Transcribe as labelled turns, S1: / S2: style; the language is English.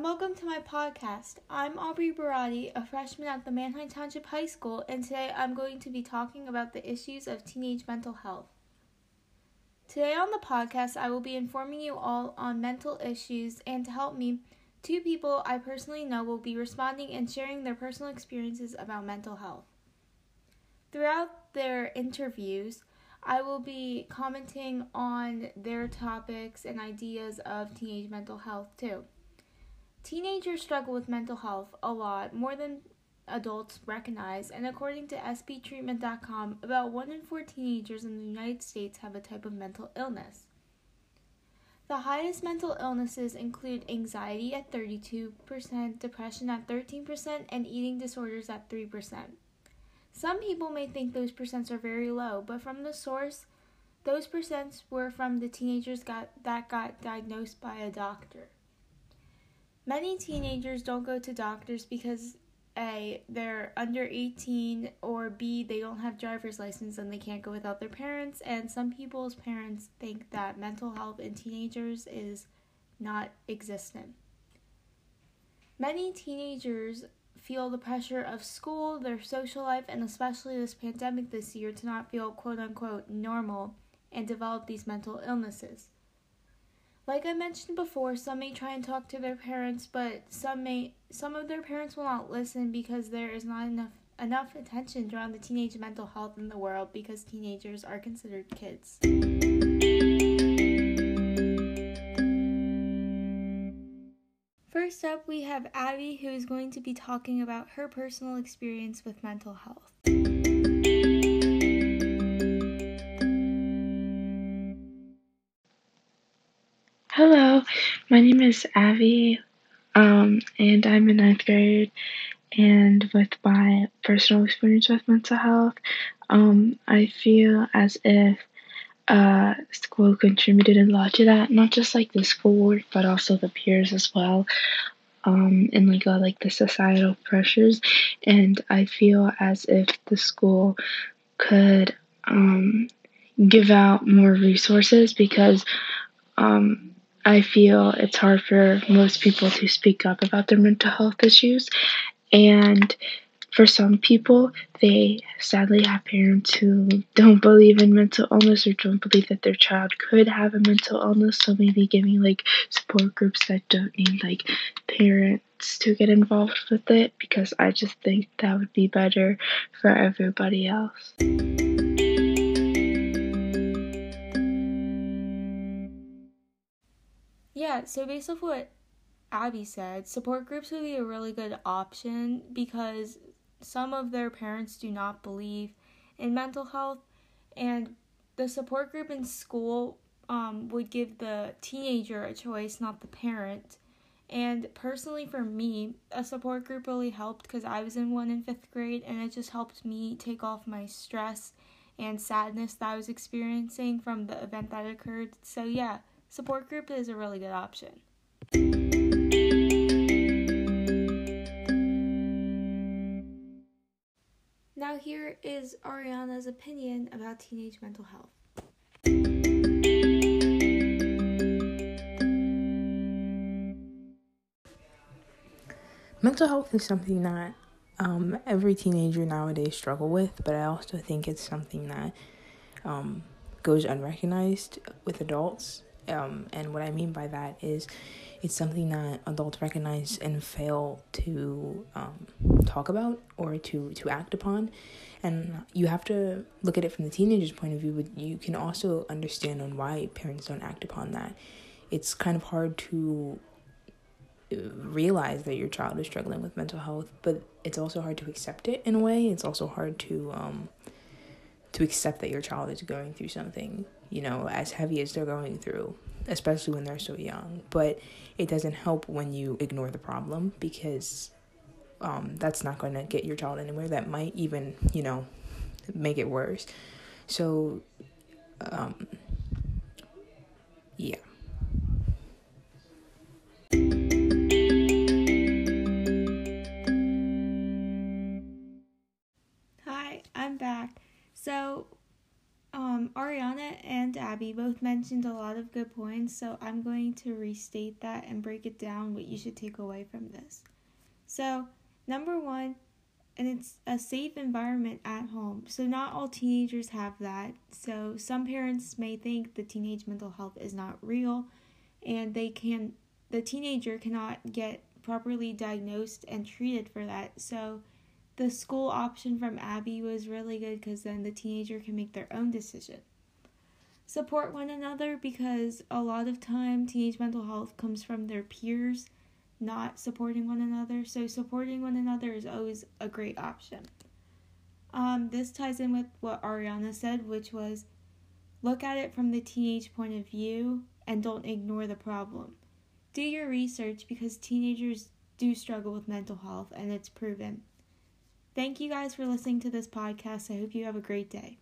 S1: and welcome to my podcast. I'm Aubrey Barati, a freshman at the Manheim Township High School, and today I'm going to be talking about the issues of teenage mental health. Today on the podcast, I will be informing you all on mental issues, and to help me, two people I personally know will be responding and sharing their personal experiences about mental health. Throughout their interviews, I will be commenting on their topics and ideas of teenage mental health too. Teenagers struggle with mental health a lot more than adults recognize, and according to SPTreatment.com, about 1 in 4 teenagers in the United States have a type of mental illness. The highest mental illnesses include anxiety at 32%, depression at 13%, and eating disorders at 3%. Some people may think those percents are very low, but from the source, those percents were from the teenagers got, that got diagnosed by a doctor. Many teenagers don't go to doctors because A, they're under 18, or B, they don't have driver's license and they can't go without their parents, and some people's parents think that mental health in teenagers is not existent. Many teenagers feel the pressure of school, their social life, and especially this pandemic this year to not feel quote unquote normal and develop these mental illnesses. Like I mentioned before, some may try and talk to their parents, but some may some of their parents will not listen because there is not enough enough attention drawn to teenage mental health in the world because teenagers are considered kids. First up, we have Abby, who is going to be talking about her personal experience with mental health.
S2: Hello, my name is Abby, um, and I'm in ninth grade. And with my personal experience with mental health, um, I feel as if uh, school contributed a lot to that. Not just like the schoolwork, but also the peers as well, um, and like uh, like the societal pressures. And I feel as if the school could um, give out more resources because um, I feel it's hard for most people to speak up about their mental health issues, and for some people, they sadly have parents who don't believe in mental illness or don't believe that their child could have a mental illness. So maybe giving like support groups that don't need like parents to get involved with it because I just think that would be better for everybody else.
S1: Yeah, so based off what Abby said, support groups would be a really good option because some of their parents do not believe in mental health, and the support group in school um, would give the teenager a choice, not the parent. And personally, for me, a support group really helped because I was in one in fifth grade, and it just helped me take off my stress and sadness that I was experiencing from the event that occurred. So, yeah, support group is a really good option. Now, here is Ariana's opinion about teenage mental health.
S3: Mental health is something that um, every teenager nowadays struggle with, but I also think it's something that um, goes unrecognized with adults. Um, and what I mean by that is it's something that adults recognize and fail to um, talk about or to, to act upon. And you have to look at it from the teenager's point of view, but you can also understand on why parents don't act upon that. It's kind of hard to uh, realize that your child is struggling with mental health, but it's also hard to accept it in a way. It's also hard to um, to accept that your child is going through something, you know, as heavy as they're going through especially when they're so young. But it doesn't help when you ignore the problem because um, that's not going to get your child anywhere. That might even, you know, make it worse. So, um,
S1: Um, Ariana and Abby both mentioned a lot of good points, so I'm going to restate that and break it down what you should take away from this. So, number one, and it's a safe environment at home. So, not all teenagers have that. So, some parents may think the teenage mental health is not real and they can, the teenager cannot get properly diagnosed and treated for that. So, the school option from Abby was really good because then the teenager can make their own decision. Support one another because a lot of time teenage mental health comes from their peers not supporting one another. So supporting one another is always a great option. Um, this ties in with what Ariana said, which was look at it from the teenage point of view and don't ignore the problem. Do your research because teenagers do struggle with mental health and it's proven. Thank you guys for listening to this podcast. I hope you have a great day.